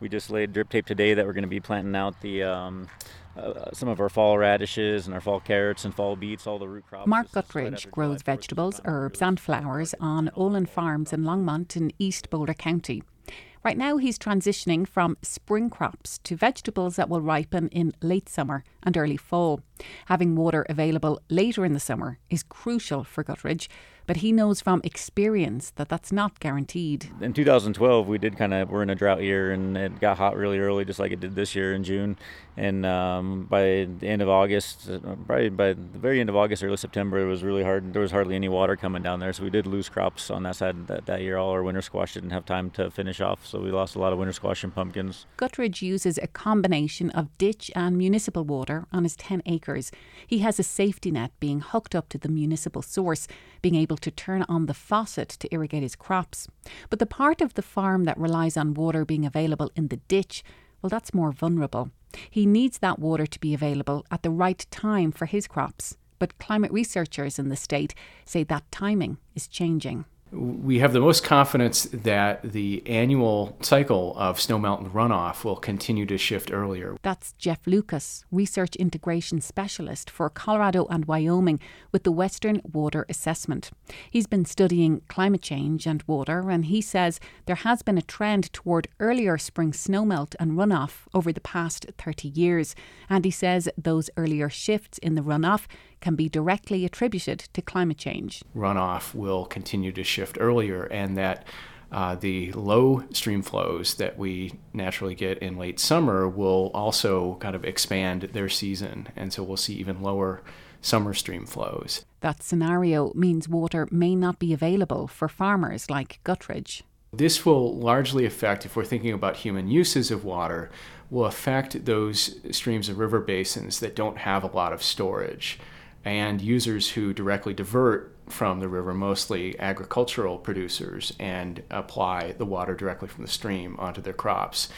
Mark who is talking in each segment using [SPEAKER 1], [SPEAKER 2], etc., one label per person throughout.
[SPEAKER 1] We just laid drip tape today that we're going to be planting out the um, uh, some of our fall radishes and our fall carrots and fall beets, all the root crops.
[SPEAKER 2] Mark Guttridge grows vegetables, herbs, and flowers on Ollin Farms in Longmont in East Boulder County. Right now, he's transitioning from spring crops to vegetables that will ripen in late summer and early fall. Having water available later in the summer is crucial for Guttridge but he knows from experience that that's not guaranteed.
[SPEAKER 1] In 2012, we did kind of we're in a drought year, and it got hot really early, just like it did this year in June. And um, by the end of August, uh, probably by the very end of August, early September, it was really hard. There was hardly any water coming down there, so we did lose crops on that side that, that year. All our winter squash didn't have time to finish off, so we lost a lot of winter squash and pumpkins.
[SPEAKER 2] Guttridge uses a combination of ditch and municipal water on his 10 acres. He has a safety net being hooked up to the municipal source, being able to turn on the faucet to irrigate his crops. But the part of the farm that relies on water being available in the ditch, well, that's more vulnerable. He needs that water to be available at the right time for his crops. But climate researchers in the state say that timing is changing
[SPEAKER 3] we have the most confidence that the annual cycle of snowmelt and runoff will continue to shift earlier.
[SPEAKER 2] That's Jeff Lukas, research integration specialist for Colorado and Wyoming with the Western Water Assessment. He's been studying climate change and water, and he says there has been a trend toward earlier spring snowmelt and runoff over the past 30 years. And he says those earlier shifts in the runoff can be directly attributed to climate change.
[SPEAKER 3] Runoff will continue to shift earlier, and that uh, the low stream flows that we naturally get in late summer will also kind of expand their season. And so we'll see even lower summer stream flows.
[SPEAKER 2] That scenario means water may not be available for farmers like Guttridge.
[SPEAKER 3] This will largely affect, if we're thinking about human uses of water, will affect those streams and river basins that don't have a lot of storage and users who directly divert from the river, mostly agricultural producers, and apply the water directly from the stream onto their crops.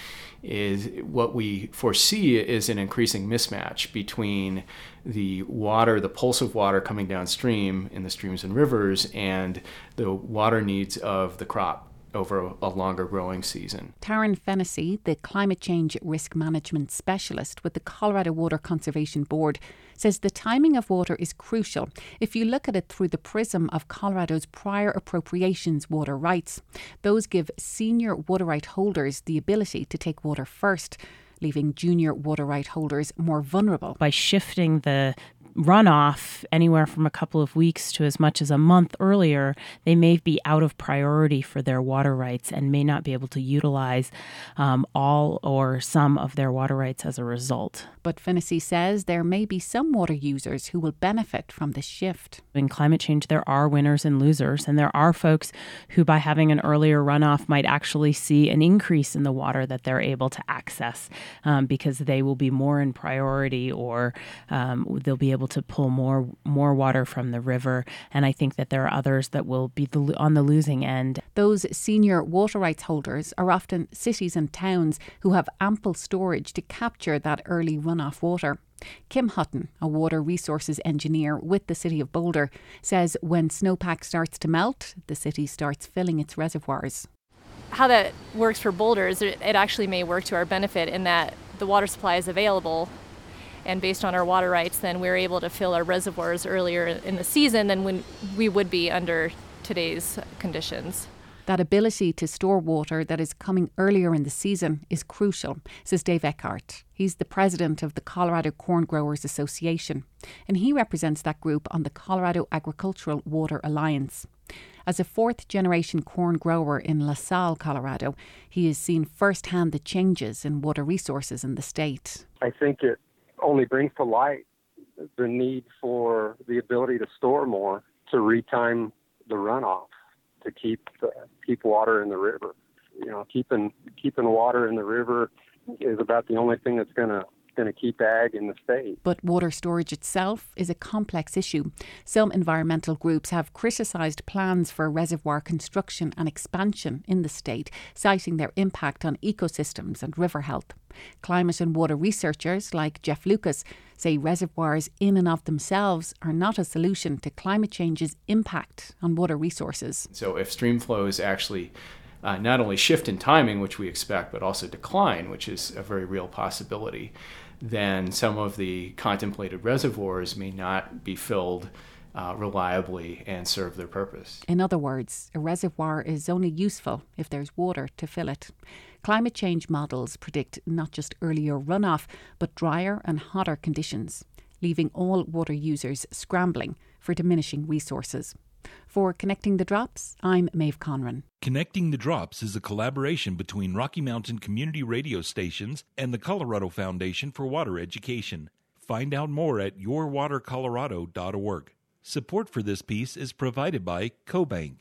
[SPEAKER 3] Is what we foresee is an increasing mismatch between the water, the pulse of water coming downstream in the streams and rivers, and the water needs of the crop over a longer growing season.
[SPEAKER 2] Taryn Finnessey, the climate change risk management specialist with the Colorado Water Conservation Board, says the timing of water is crucial if you look at it through the prism of Colorado's prior appropriations water rights. Those give senior water right holders the ability to take water first leaving junior water right holders more vulnerable.
[SPEAKER 4] By shifting the runoff anywhere from a couple of weeks to as much as a month earlier, they may be out of priority for their water rights and may not be able to utilize um, all or some of their water rights as a result.
[SPEAKER 2] But Finnessey says there may be some water users who will benefit from this shift.
[SPEAKER 4] In climate change, there are winners and losers, and there are folks who, by having an earlier runoff, might actually see an increase in the water that they're able to access um, because they will be more in priority or um, they'll be able to pull more more water from the river. And I think that there are others that will be the, on the losing end.
[SPEAKER 2] Those senior water rights holders are often cities and towns who have ample storage to capture that early runoff water. Kim Hutton, a water resources engineer with the City of Boulder, says when snowpack starts to melt, the city starts filling its reservoirs.
[SPEAKER 5] How that works for Boulder is it actually may work to our benefit in that the water supply is available and based on our water rights, then we're able to fill our reservoirs earlier in the season than when we would be under today's conditions.
[SPEAKER 2] That ability to store water that is coming earlier in the season is crucial, says Dave Eckhardt. He's the president of the Colorado Corn Growers Association, and he represents that group on the Colorado Agricultural Water Alliance. As a fourth generation corn grower in LaSalle, Colorado, he has seen firsthand the changes in water resources in the state.
[SPEAKER 6] I think it only brings to light the need for the ability to store more to retime the runoff to keep the, keep water in the river. You know, keeping keeping water in the river is about the only thing that's going to going to keep ag in the state.
[SPEAKER 2] But water storage itself is a complex issue. Some environmental groups have criticised plans for reservoir construction and expansion in the state, citing their impact on ecosystems and river health. Climate and water researchers like Jeff Lukas say reservoirs in and of themselves are not a solution to climate change's impact on water resources.
[SPEAKER 3] So if stream flows actually uh, not only shift in timing, which we expect, but also decline, which is a very real possibility, then some of the contemplated reservoirs may not be filled uh, reliably and serve their purpose.
[SPEAKER 2] In other words, a reservoir is only useful if there's water to fill it. Climate change models predict not just earlier runoff, but drier and hotter conditions, leaving all water users scrambling for diminishing resources. For Connecting the Drops, I'm Maeve Conran.
[SPEAKER 7] Connecting the Drops is a collaboration between Rocky Mountain community radio stations and the Colorado Foundation for Water Education. Find out more at yourwatercolorado.org. Support for this piece is provided by CoBank.